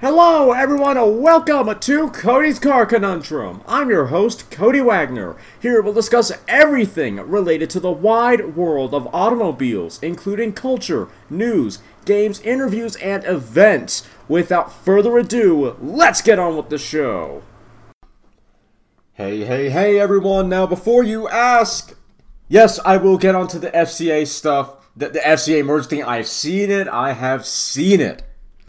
Hello, everyone, and welcome to Cody's Car Conundrum. I'm your host, Cody Wagner. Here we'll discuss everything related to the wide world of automobiles, including culture, news, games, interviews, and events. Without further ado, let's get on with the show. Hey, hey, hey, everyone. Now, before you ask, yes, I will get onto the FCA stuff, the, the FCA merge thing. I've seen it, I have seen it.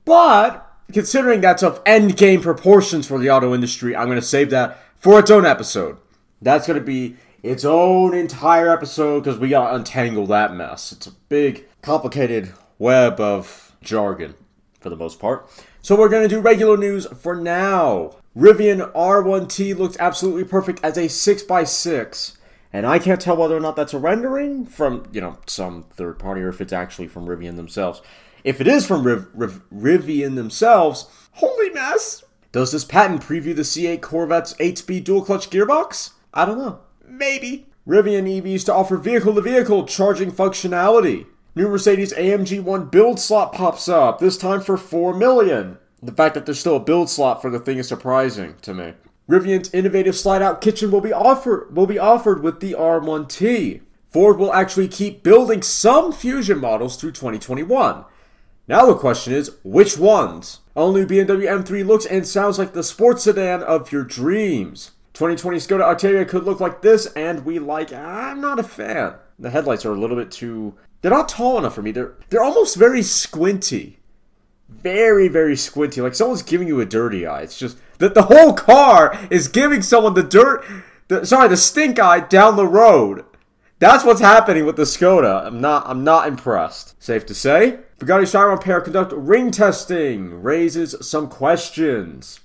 But considering that's of end game proportions for the auto industry, I'm going to save that for its own episode. That's going to be its own entire episode because we got to untangle that mess. It's a big, complicated web of jargon for the most part. So we're going to do regular news for now. Rivian R1T looks absolutely perfect as a 6x6. And I can't tell whether or not that's a rendering from, you know, some third party or if it's actually from Rivian themselves. If it is from Riv- Riv- Rivian themselves, holy mess! Does this patent preview the C8 Corvette's 8-speed dual-clutch gearbox? I don't know. Maybe. Rivian EVs to offer vehicle-to-vehicle charging functionality. New Mercedes AMG 1 build slot pops up, this time for 4 million. The fact that there's still a build slot for the thing is surprising to me. Rivian's innovative slide-out kitchen will be offered will be offered with the R1T. Ford will actually keep building some Fusion models through 2021. Now the question is, which ones? Only BMW M3 looks and sounds like the sports sedan of your dreams. 2020 Skoda Octavia could look like this, and we like. I'm not a fan. The headlights are a little bit too. They're not tall enough for me. They're they're almost very squinty, very very squinty. Like someone's giving you a dirty eye. It's just that the whole car is giving someone the dirt. The, sorry, the stink eye down the road. That's what's happening with the Skoda. I'm not. I'm not impressed. Safe to say. Bugatti Chiron pair conduct ring testing raises some questions.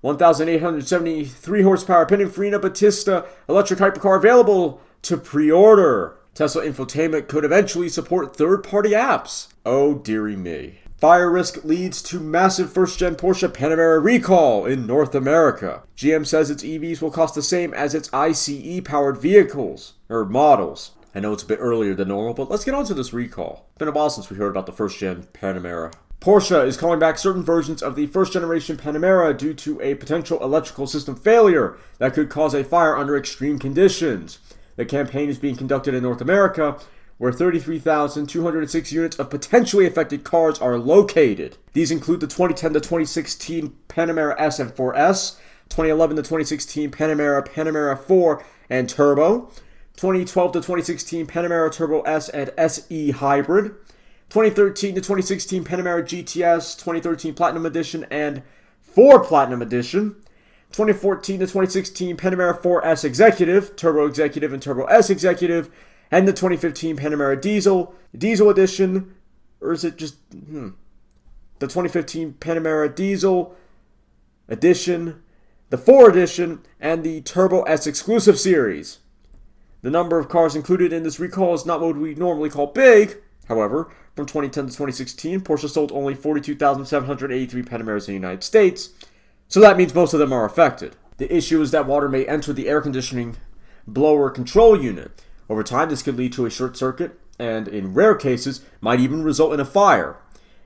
1,873 horsepower Pininfarina Battista electric hypercar available to pre-order. Tesla infotainment could eventually support third-party apps. Oh dearie me. Fire risk leads to massive first-gen Porsche Panamera recall in North America. GM says its EVs will cost the same as its ICE-powered vehicles or models. I know it's a bit earlier than normal, but let's get on to this recall. It's been a while since we heard about the first gen Panamera. Porsche is calling back certain versions of the first generation Panamera due to a potential electrical system failure that could cause a fire under extreme conditions. The campaign is being conducted in North America, where 33,206 units of potentially affected cars are located. These include the 2010 to 2016 Panamera S and 4S, 2011 to 2016 Panamera, Panamera 4 and Turbo, 2012 to 2016 Panamera Turbo S and SE Hybrid, 2013 to 2016 Panamera GTS, 2013 Platinum Edition and 4 Platinum Edition, 2014 to 2016 Panamera 4S Executive, Turbo Executive and Turbo S Executive, and the 2015 Panamera Diesel, Diesel Edition, or is it just hmm, the 2015 Panamera Diesel Edition, the 4 Edition, and the Turbo S Exclusive Series. The number of cars included in this recall is not what we normally call big. However, from 2010 to 2016, Porsche sold only 42,783 Panameras in the United States, so that means most of them are affected. The issue is that water may enter the air conditioning blower control unit. Over time, this could lead to a short circuit, and in rare cases, might even result in a fire.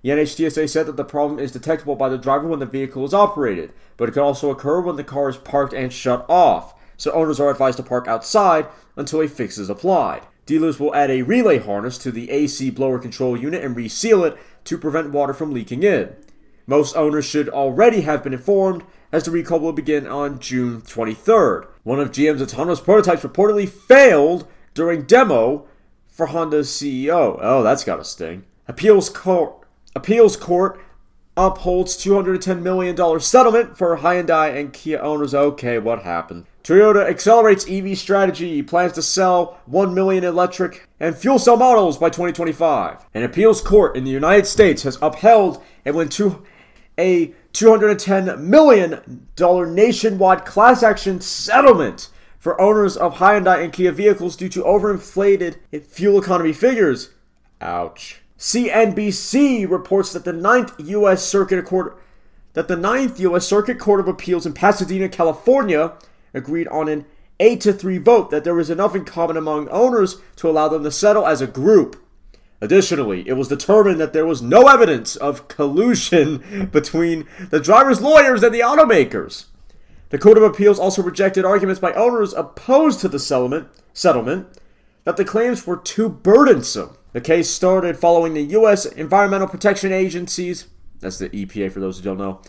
The NHTSA said that the problem is detectable by the driver when the vehicle is operated, but it can also occur when the car is parked and shut off so owners are advised to park outside until a fix is applied. Dealers will add a relay harness to the AC blower control unit and reseal it to prevent water from leaking in. Most owners should already have been informed, as the recall will begin on June 23rd. One of GM's autonomous prototypes reportedly failed during demo for Honda's CEO. Oh, that's got to sting. Appeals court appeals court upholds $210 million settlement for Hyundai and Kia owners. Okay, what happened? Toyota accelerates EV strategy, plans to sell 1 million electric and fuel cell models by 2025. An appeals court in the United States has upheld and went to a $210 million nationwide class action settlement for owners of Hyundai and Kia vehicles due to overinflated fuel economy figures. Ouch. CNBC reports that the Ninth U.S. Circuit Court that the Ninth U.S. Circuit Court of Appeals in Pasadena, California, agreed on an 8 to 3 vote that there was enough in common among owners to allow them to settle as a group. Additionally, it was determined that there was no evidence of collusion between the driver's lawyers and the automakers. The Court of Appeals also rejected arguments by owners opposed to the settlement, settlement that the claims were too burdensome. The case started following the U.S. Environmental Protection Agency's, that's the EPA for those who don't know,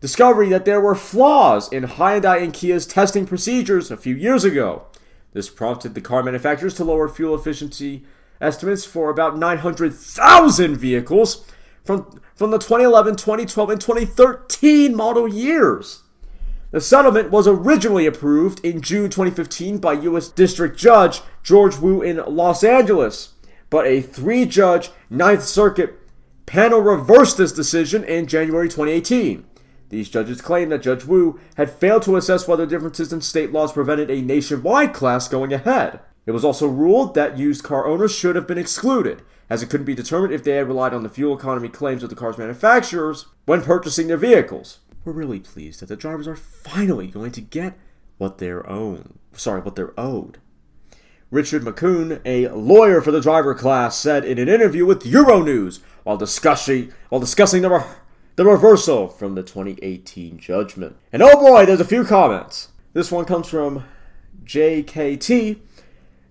discovery that there were flaws in Hyundai and Kia's testing procedures a few years ago. This prompted the car manufacturers to lower fuel efficiency estimates for about 900,000 vehicles from, from the 2011, 2012, and 2013 model years. The settlement was originally approved in June 2015 by U.S. District Judge George Wu in Los Angeles, but a three judge Ninth Circuit panel reversed this decision in January 2018. These judges claimed that Judge Wu had failed to assess whether differences in state laws prevented a nationwide class going ahead. It was also ruled that used car owners should have been excluded, as it couldn't be determined if they had relied on the fuel economy claims of the car's manufacturers when purchasing their vehicles. We're really pleased that the drivers are finally going to get what they're owned. Sorry, what they're owed. Richard McCune, a lawyer for the driver class, said in an interview with Euronews while discussing while discussing the, re- the reversal from the 2018 judgment. And oh boy, there's a few comments. This one comes from JKT.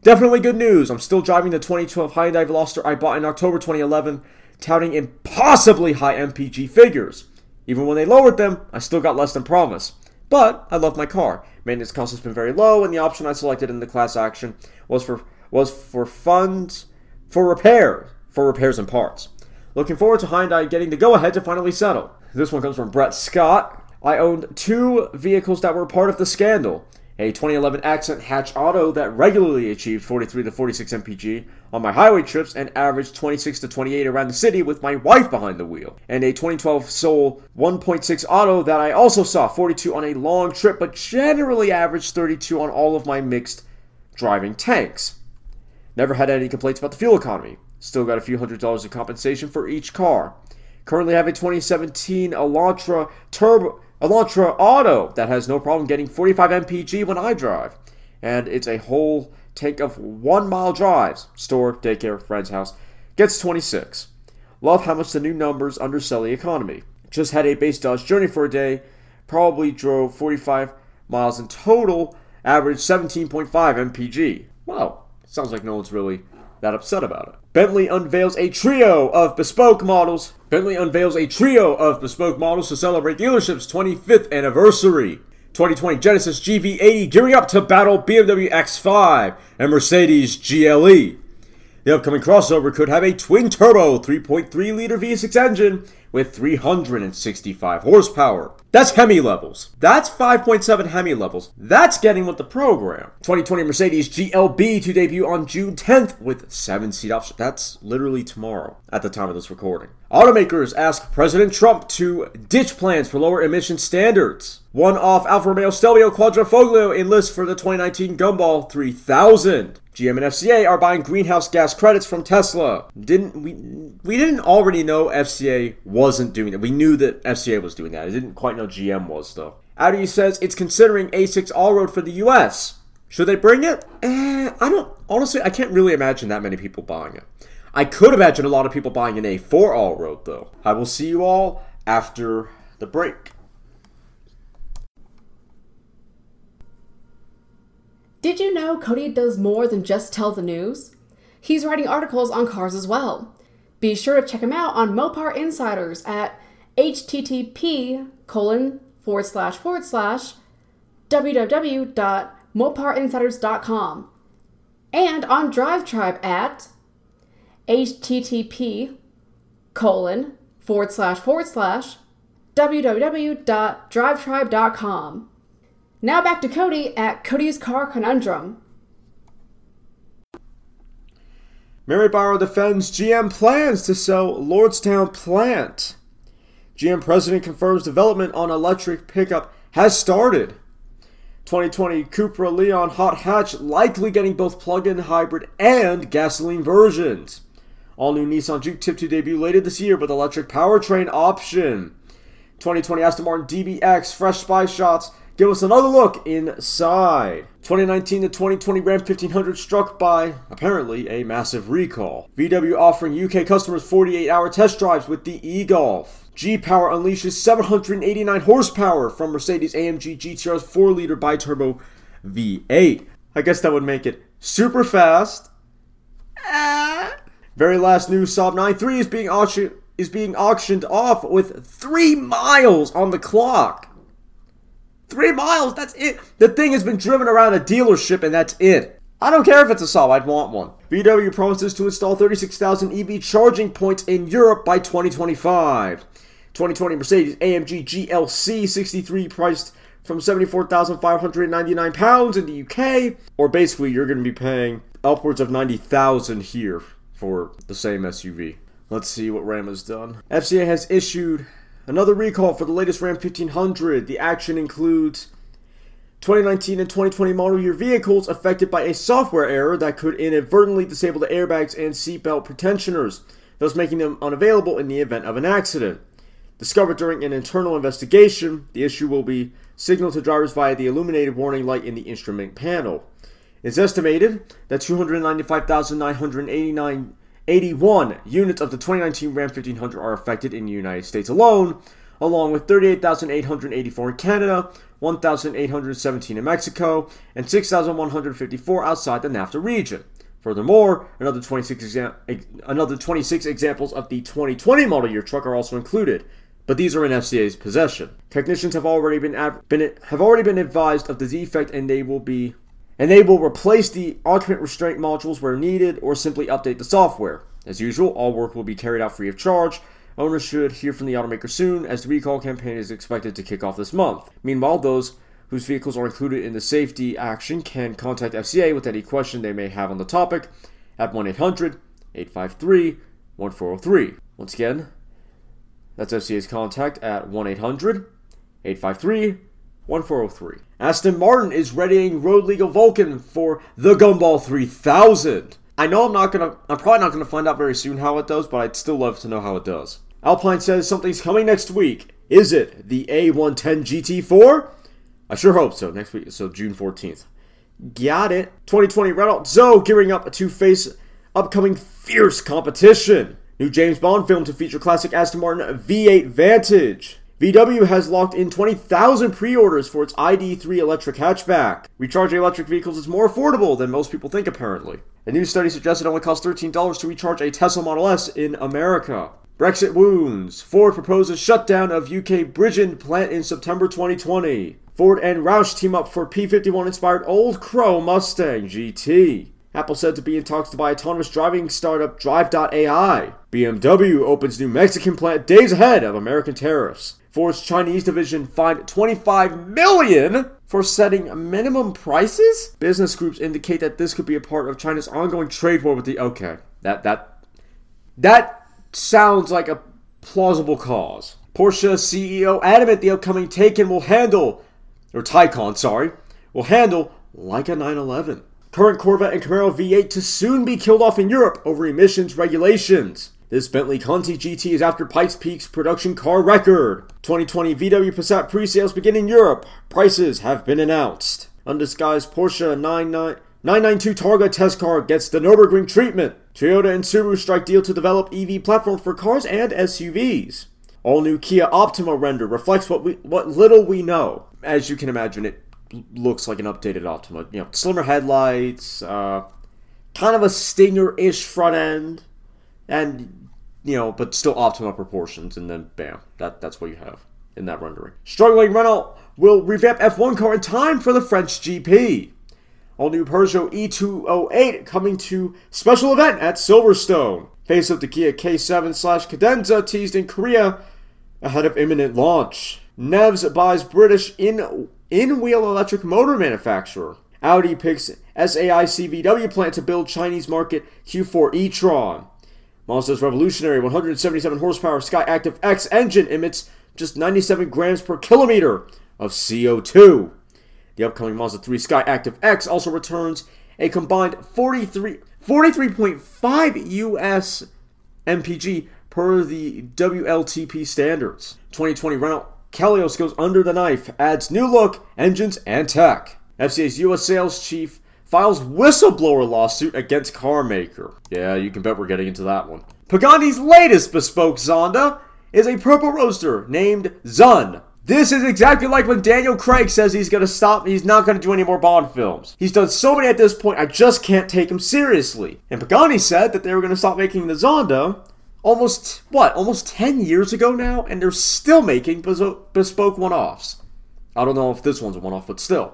Definitely good news. I'm still driving the 2012 Hyundai Veloster I bought in October 2011, touting impossibly high MPG figures. Even when they lowered them, I still got less than promised. But I love my car. Maintenance cost has been very low, and the option I selected in the class action was for was for funds for repair for repairs and parts. Looking forward to Hyundai getting the go ahead to finally settle. This one comes from Brett Scott. I owned two vehicles that were part of the scandal a 2011 Accent hatch auto that regularly achieved 43 to 46 mpg on my highway trips and averaged 26 to 28 around the city with my wife behind the wheel, and a 2012 Soul 1.6 auto that I also saw 42 on a long trip but generally averaged 32 on all of my mixed driving tanks. Never had any complaints about the fuel economy. Still got a few hundred dollars of compensation for each car. Currently have a 2017 Elantra Turbo Elantra Auto that has no problem getting 45 mpg when I drive. And it's a whole tank of one mile drives. Store, daycare, friend's house. Gets 26. Love how much the new numbers undersell the economy. Just had a base Dodge Journey for a day. Probably drove 45 miles in total. Average 17.5 mpg. Wow, sounds like no one's really that upset about it. Bentley unveils a trio of bespoke models. Bentley unveils a trio of bespoke models to celebrate dealership's 25th anniversary. 2020 Genesis GV80 gearing up to battle BMW X5 and Mercedes GLE. The upcoming crossover could have a twin turbo 3.3 liter V6 engine with 365 horsepower. That's Hemi levels. That's 5.7 Hemi levels. That's getting with the program. 2020 Mercedes GLB to debut on June 10th with 7 seat options. That's literally tomorrow at the time of this recording. Automakers ask President Trump to ditch plans for lower emission standards. One off Alfa Romeo Stelvio Quadrifoglio enlists for the 2019 Gumball 3000. GM and FCA are buying greenhouse gas credits from Tesla. Didn't we? We didn't already know FCA wasn't doing that. We knew that FCA was doing that. I didn't quite know GM was though. Audi says it's considering A6 all-road for the U.S. Should they bring it? Eh, I don't. Honestly, I can't really imagine that many people buying it. I could imagine a lot of people buying an A4 all-road though. I will see you all after the break. Did you know Cody does more than just tell the news? He's writing articles on cars as well. Be sure to check him out on Mopar Insiders at http colon forward slash forward slash www.moparinsiders.com and on Drive Tribe at http colon forward slash forward slash www.drivetribe.com. Now back to Cody at Cody's Car Conundrum. Mary Barra defends GM plans to sell Lordstown plant. GM president confirms development on electric pickup has started. 2020 Cupra Leon hot hatch likely getting both plug-in hybrid and gasoline versions. All new Nissan Juke tip to debut later this year with electric powertrain option. 2020 Aston Martin DBX fresh spy shots give us another look inside. 2019 to 2020 Ram 1500 struck by, apparently, a massive recall. VW offering UK customers 48 hour test drives with the e Golf. G Power unleashes 789 horsepower from Mercedes AMG GTR's 4 liter biturbo V8. I guess that would make it super fast. Ah. Very last news Saab 9.3 is being auctioned is being auctioned off with three miles on the clock. Three miles, that's it. The thing has been driven around a dealership and that's it. I don't care if it's a Saab, I'd want one. VW promises to install 36,000 EV charging points in Europe by 2025. 2020 Mercedes AMG GLC 63 priced from 74,599 pounds in the UK, or basically you're going to be paying upwards of 90,000 here for the same SUV. Let's see what Ram has done. FCA has issued another recall for the latest Ram 1500. The action includes 2019 and 2020 model year vehicles affected by a software error that could inadvertently disable the airbags and seatbelt pretensioners, thus making them unavailable in the event of an accident. Discovered during an internal investigation, the issue will be signaled to drivers via the illuminated warning light in the instrument panel. It's estimated that 295,989 81 units of the 2019 Ram 1500 are affected in the United States alone, along with 38,884 in Canada, 1,817 in Mexico, and 6,154 outside the NAFTA region. Furthermore, another 26, exa- another 26 examples of the 2020 model year truck are also included, but these are in FCA's possession. Technicians have already been, been have already been advised of the defect, and they will be and they will replace the occupant restraint modules where needed or simply update the software. As usual, all work will be carried out free of charge. Owners should hear from the automaker soon, as the recall campaign is expected to kick off this month. Meanwhile, those whose vehicles are included in the safety action can contact FCA with any question they may have on the topic at 1 800 853 1403. Once again, that's FCA's contact at 1 800 853 1403. Aston Martin is readying road legal Vulcan for the Gumball 3000. I know I'm not gonna, I'm probably not gonna find out very soon how it does, but I'd still love to know how it does. Alpine says something's coming next week. Is it the A110 GT4? I sure hope so. Next week, so June 14th. Got it. 2020 Renault Zoe gearing up to face upcoming fierce competition. New James Bond film to feature classic Aston Martin V8 Vantage. VW has locked in 20,000 pre orders for its ID3 electric hatchback. Recharging electric vehicles is more affordable than most people think, apparently. A new study suggests it only costs $13 to recharge a Tesla Model S in America. Brexit wounds. Ford proposes shutdown of UK Bridgend plant in September 2020. Ford and Roush team up for P51 inspired Old Crow Mustang GT. Apple said to be in talks to buy autonomous driving startup Drive.ai. BMW opens new Mexican plant days ahead of American tariffs. Ford's Chinese division fined 25 million for setting minimum prices. Business groups indicate that this could be a part of China's ongoing trade war with the okay. That that that sounds like a plausible cause. Porsche CEO adamant the upcoming Taycan will handle or Taycan, sorry, will handle like a 911. Current Corvette and Camaro V8 to soon be killed off in Europe over emissions regulations. This Bentley Conti GT is after Pikes Peak's production car record. 2020 VW Passat pre-sales begin in Europe. Prices have been announced. Undisguised Porsche 992 Targa test car gets the Nürburgring treatment. Toyota and Subaru strike deal to develop EV platform for cars and SUVs. All new Kia Optima render reflects what we what little we know. As you can imagine, it looks like an updated Optima. You know, slimmer headlights, uh, kind of a Stinger-ish front end, and you know, but still optimal proportions, and then bam, that that's what you have in that rendering. Struggling Renault will revamp F1 car in time for the French GP. All new Peugeot E208 coming to special event at Silverstone. Face of the Kia K7 slash Cadenza teased in Korea ahead of imminent launch. Nevs buys British in in wheel electric motor manufacturer. Audi picks SAIC VW plant to build Chinese market Q4 e-tron. Mazda's revolutionary 177 horsepower Skyactiv X engine emits just 97 grams per kilometer of CO2. The upcoming Mazda 3 Skyactiv X also returns a combined 43 43.5 US mpg per the WLTP standards. 2020 Renault Koleos goes under the knife, adds new look, engines, and tech. FCA's U.S. sales chief files whistleblower lawsuit against car maker. Yeah, you can bet we're getting into that one. Pagani's latest bespoke Zonda is a purple roaster named Zun. This is exactly like when Daniel Craig says he's gonna stop, he's not gonna do any more Bond films. He's done so many at this point, I just can't take him seriously. And Pagani said that they were gonna stop making the Zonda almost, what, almost 10 years ago now, and they're still making bespoke one offs. I don't know if this one's a one off, but still.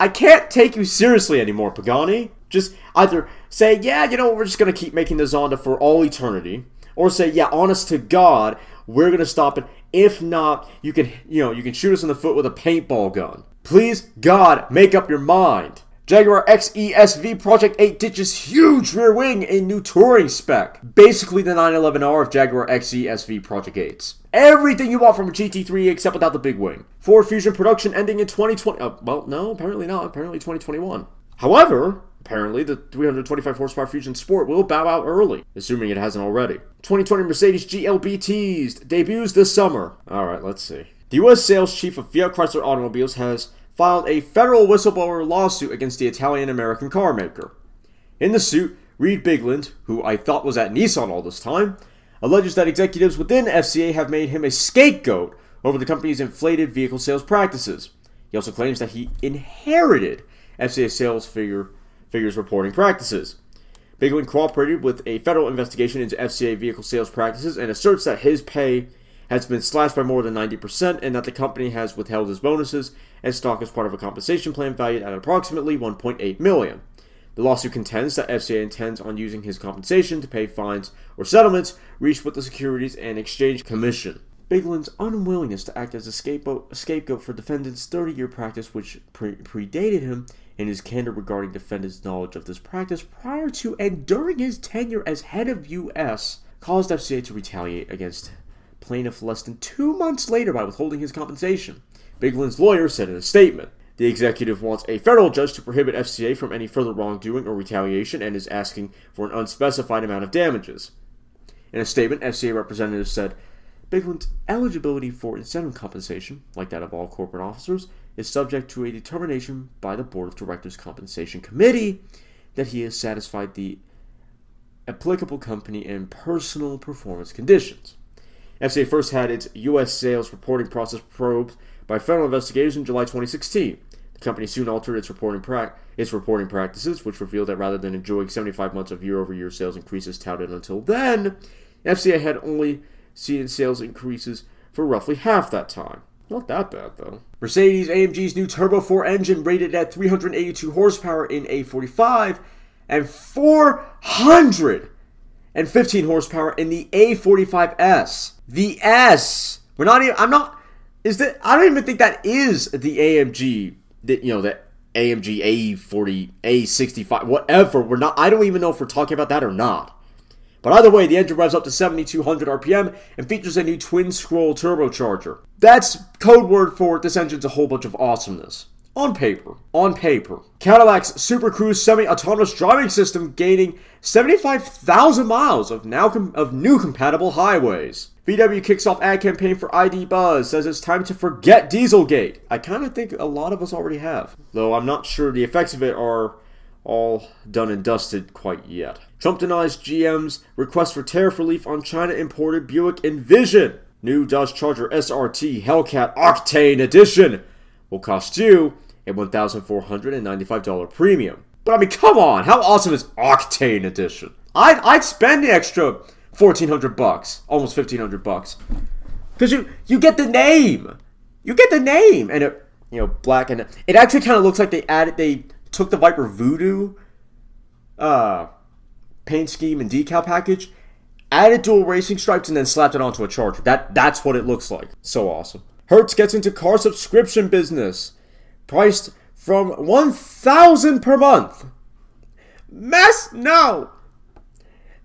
I can't take you seriously anymore, Pagani. Just either say, yeah, you know, we're just gonna keep making the Zonda for all eternity, or say, yeah, honest to God, we're gonna stop it if not, you can, you know, you can shoot us in the foot with a paintball gun. Please, God, make up your mind. Jaguar XESV Project 8 ditches huge rear wing in new touring spec. Basically the 911R of Jaguar XESV Project 8s. Everything you want from a GT3 except without the big wing. Ford Fusion production ending in 2020. Uh, well, no, apparently not. Apparently 2021. However, Apparently, the 325 horsepower Fusion Sport will bow out early, assuming it hasn't already. 2020 Mercedes GLB teased, debuts this summer. Alright, let's see. The U.S. sales chief of Fiat Chrysler Automobiles has filed a federal whistleblower lawsuit against the Italian American car maker. In the suit, Reed Bigland, who I thought was at Nissan all this time, alleges that executives within FCA have made him a scapegoat over the company's inflated vehicle sales practices. He also claims that he inherited FCA sales figure figures reporting practices. Bigland cooperated with a federal investigation into FCA vehicle sales practices and asserts that his pay has been slashed by more than 90% and that the company has withheld his bonuses and stock as part of a compensation plan valued at approximately 1.8 million. The lawsuit contends that FCA intends on using his compensation to pay fines or settlements reached with the Securities and Exchange Commission. Bigland's unwillingness to act as a scapegoat, for defendant's 30 year practice, which pre- predated him, and his candor regarding defendant's knowledge of this practice prior to and during his tenure as head of U.S. caused FCA to retaliate against plaintiff less than two months later by withholding his compensation. Bigland's lawyer said in a statement. The executive wants a federal judge to prohibit FCA from any further wrongdoing or retaliation and is asking for an unspecified amount of damages. In a statement, FCA representatives said Bigland's eligibility for incentive compensation, like that of all corporate officers, is subject to a determination by the Board of Directors Compensation Committee that he has satisfied the applicable company and personal performance conditions. FCA first had its U.S. sales reporting process probed by federal investigators in July 2016. The company soon altered its reporting, pra- its reporting practices, which revealed that rather than enjoying 75 months of year over year sales increases touted until then, FCA had only seen sales increases for roughly half that time. Not that bad, though. Mercedes AMG's new Turbo 4 engine rated at 382 horsepower in A45 and 415 horsepower in the A45S. The S. We're not even. I'm not. Is that? I don't even think that is the AMG. That you know the AMG A40, A65, whatever. We're not. I don't even know if we're talking about that or not. But either way, the engine revs up to 7200 RPM and features a new twin scroll turbocharger. That's code word for this engine's a whole bunch of awesomeness. On paper, on paper, Cadillac's Super Cruise semi-autonomous driving system gaining 75,000 miles of now com- of new compatible highways. VW kicks off ad campaign for ID Buzz, says it's time to forget Dieselgate. I kind of think a lot of us already have, though I'm not sure the effects of it are all done and dusted quite yet. Trump denies GM's request for tariff relief on China imported Buick Envision. New Dodge Charger SRT Hellcat Octane Edition will cost you a $1,495 premium. But I mean, come on, how awesome is Octane Edition? I'd, I'd spend the extra 1400 bucks, almost 1500 bucks. Because you, you get the name. You get the name. And it, you know, black and it actually kind of looks like they added, they took the Viper Voodoo uh, paint scheme and decal package, added dual racing stripes, and then slapped it onto a Charger. That that's what it looks like. So awesome. Hertz gets into car subscription business, priced from one thousand per month. Mess no.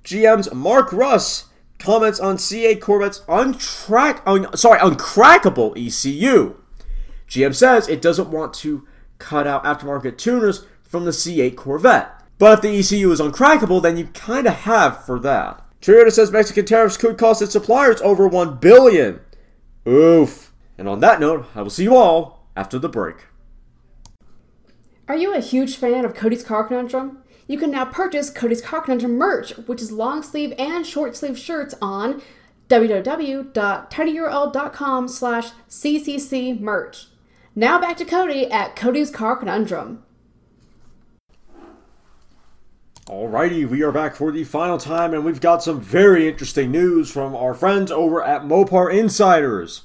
GM's Mark Reuss comments on C8 Corvette's untrack, un, sorry, uncrackable ECU. GM says it doesn't want to cut out aftermarket tuners from the C8 Corvette. But if the ECU is uncrackable, then you kind of have for that. Toyota says Mexican tariffs could cost its suppliers over 1 billion. Oof. And on that note, I will see you all after the break. Are you a huge fan of Cody's Car Conundrum? You can now purchase Cody's Car Conundrum merch, which is long sleeve and short sleeve shirts on www.tinyurl.com slash ccc merch. Now back to Cody at Cody's Car Conundrum. Alrighty, we are back for the final time, and we've got some very interesting news from our friends over at Mopar Insiders.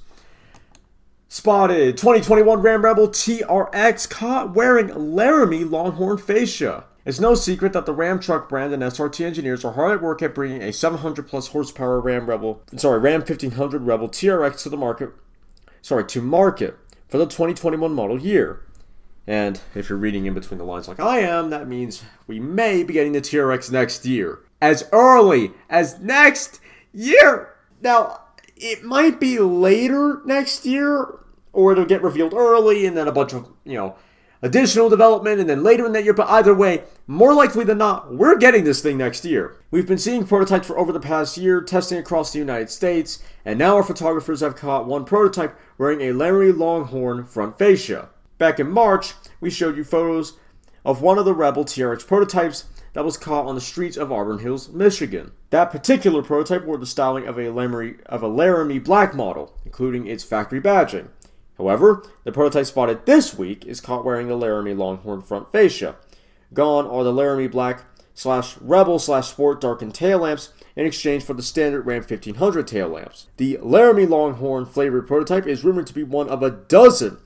Spotted 2021 Ram Rebel TRX caught wearing Laramie Longhorn fascia. It's no secret that the Ram truck brand and SRT engineers are hard at work at bringing a 700 plus horsepower Ram Rebel, sorry, Ram 1500 Rebel TRX to the market, sorry, to market for the 2021 model year. And if you're reading in between the lines like I am, that means we may be getting the TRX next year. As early as next year! Now, it might be later next year, or it'll get revealed early and then a bunch of, you know, additional development and then later in that year. But either way, more likely than not, we're getting this thing next year. We've been seeing prototypes for over the past year, testing across the United States, and now our photographers have caught one prototype wearing a Larry Longhorn front fascia. Back in March, we showed you photos of one of the Rebel TRX prototypes that was caught on the streets of Auburn Hills, Michigan. That particular prototype wore the styling of a Laramie, of a Laramie Black model, including its factory badging. However, the prototype spotted this week is caught wearing the Laramie Longhorn front fascia. Gone are the Laramie Black slash Rebel slash Sport darkened tail lamps in exchange for the standard Ram 1500 tail lamps. The Laramie Longhorn flavored prototype is rumored to be one of a dozen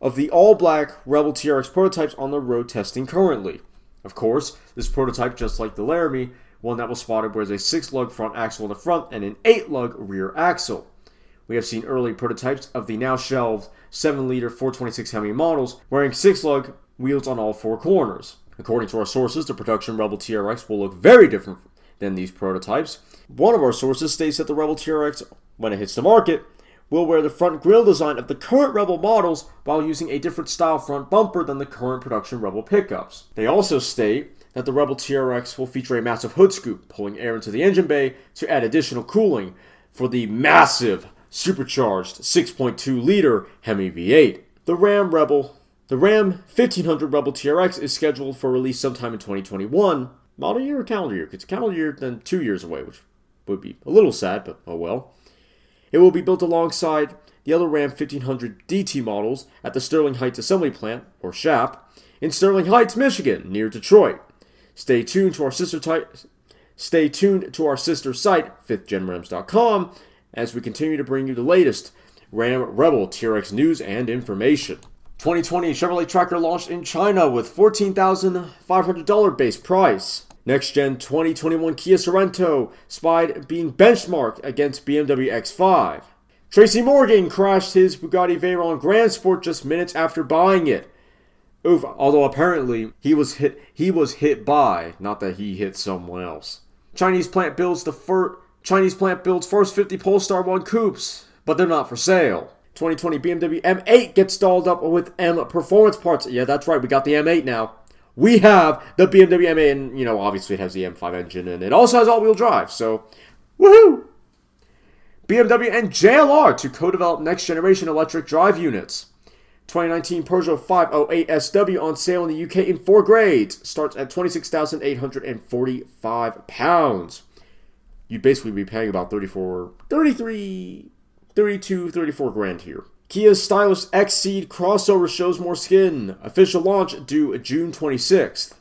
of the all black Rebel TRX prototypes on the road testing currently. Of course, this prototype, just like the Laramie, one that was spotted wears a 6 lug front axle in the front and an 8 lug rear axle. We have seen early prototypes of the now shelved 7 liter 426 Hemi models wearing 6 lug wheels on all four corners. According to our sources, the production Rebel TRX will look very different than these prototypes. One of our sources states that the Rebel TRX, when it hits the market, will wear the front grille design of the current Rebel models while using a different style front bumper than the current production Rebel pickups. They also state that the Rebel TRX will feature a massive hood scoop, pulling air into the engine bay to add additional cooling for the massive supercharged 6.2 liter Hemi V8. The Ram Rebel, the Ram 1500 Rebel TRX is scheduled for release sometime in 2021. Model year or calendar year? It's a calendar year, then two years away, which would be a little sad, but oh well. It will be built alongside the other Ram 1500 DT models at the Sterling Heights Assembly Plant, or SHAP, in Sterling Heights, Michigan, near Detroit. Stay tuned to our sister. Stay tuned to our sister site, 5thgenrams.com, as we continue to bring you the latest Ram Rebel TRX news and information. 2020 Chevrolet Tracker launched in China with $14,500 base price. Next gen 2021 Kia Sorento spied being benchmarked against BMW X5. Tracy Morgan crashed his Bugatti Veyron Grand Sport just minutes after buying it. Oof, although apparently he was hit he was hit by, not that he hit someone else. Chinese plant builds the first Chinese plant builds first 50 Polestar 1 coupes, but they're not for sale. 2020 BMW M8 gets stalled up with M performance parts. Yeah, that's right, we got the M8 now we have the BMW M8, and you know, obviously it has the M5 engine, and it also has all-wheel drive. So, woohoo! BMW and JLR to co-develop next-generation electric drive units. 2019 Peugeot 508 SW on sale in the UK in four grades. Starts at 26,845 pounds. You'd basically be paying about 34, 33, 32, 34 grand here. Kia's stylish XCeed crossover shows more skin. Official launch due June 26th.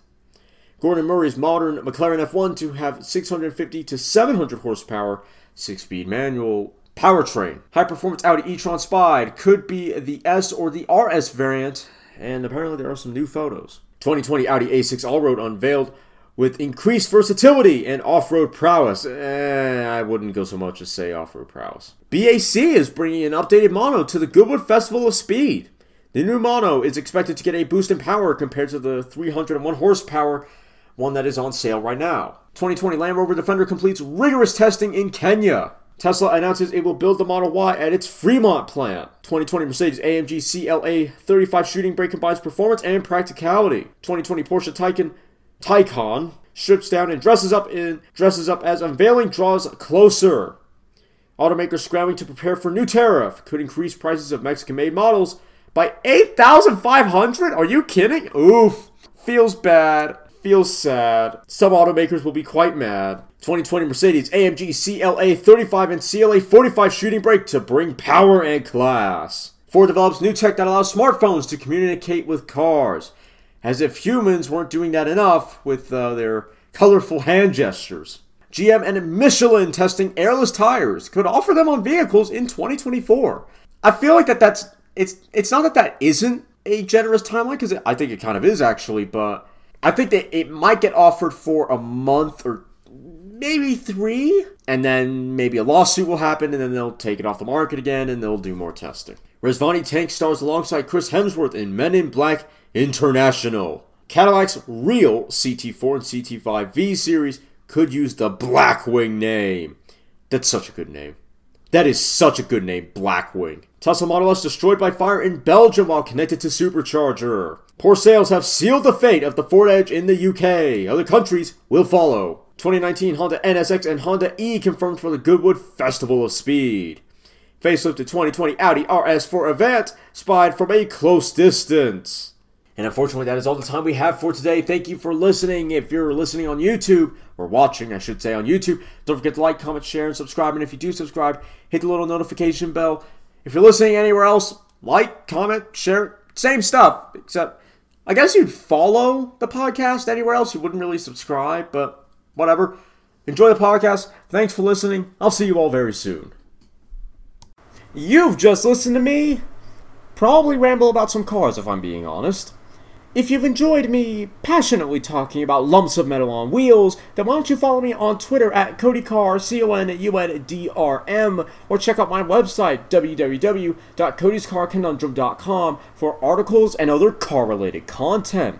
Gordon Murray's modern McLaren F1 to have 650 to 700 horsepower, 6-speed manual powertrain. High performance Audi e-tron Spied could be the S or the RS variant, and apparently there are some new photos. 2020 Audi A6 Allroad unveiled with increased versatility and off-road prowess. Eh, I wouldn't go so much as say off-road prowess. BAC is bringing an updated mono to the Goodwood Festival of Speed. The new mono is expected to get a boost in power compared to the 301 horsepower one that is on sale right now. 2020 Land Rover Defender completes rigorous testing in Kenya. Tesla announces it will build the Model Y at its Fremont plant. 2020 Mercedes AMG CLA 35 shooting brake combines performance and practicality. 2020 Porsche Taycan Taycan strips down and dresses up in dresses up as unveiling draws closer. Automakers scrambling to prepare for new tariff could increase prices of Mexican made models by 8,500? Are you kidding? Oof. Feels bad. Feels sad. Some automakers will be quite mad. 2020 Mercedes AMG CLA 35 and CLA 45 shooting brake to bring power and class. Ford develops new tech that allows smartphones to communicate with cars. As if humans weren't doing that enough with uh, their colorful hand gestures. GM and Michelin testing airless tires could offer them on vehicles in 2024. I feel like that that's it's it's not that that isn't a generous timeline because I think it kind of is actually, but I think that it might get offered for a month or maybe three, and then maybe a lawsuit will happen, and then they'll take it off the market again, and they'll do more testing. Rezvani Tank stars alongside Chris Hemsworth in Men in Black International. Cadillac's real CT4 and CT5 V series could use the Blackwing name. That's such a good name. That is such a good name, Blackwing. Tesla Model S destroyed by fire in Belgium while connected to supercharger. Poor sales have sealed the fate of the Ford Edge in the UK. Other countries will follow. 2019 Honda NSX and Honda E confirmed for the Goodwood Festival of Speed. Facelift to 2020 Audi RS4 Avant spied from a close distance. And unfortunately, that is all the time we have for today. Thank you for listening. If you're listening on YouTube, or watching, I should say, on YouTube, don't forget to like, comment, share, and subscribe. And if you do subscribe, hit the little notification bell. If you're listening anywhere else, like, comment, share, same stuff. Except, I guess you'd follow the podcast anywhere else. You wouldn't really subscribe, but whatever. Enjoy the podcast. Thanks for listening. I'll see you all very soon. You've just listened to me probably ramble about some cars, if I'm being honest. If you've enjoyed me passionately talking about lumps of metal on wheels, then why don't you follow me on Twitter at CodyCar, C-O-N-U-N-D-R-M, or check out my website, www.codyscarconundrum.com, for articles and other car-related content.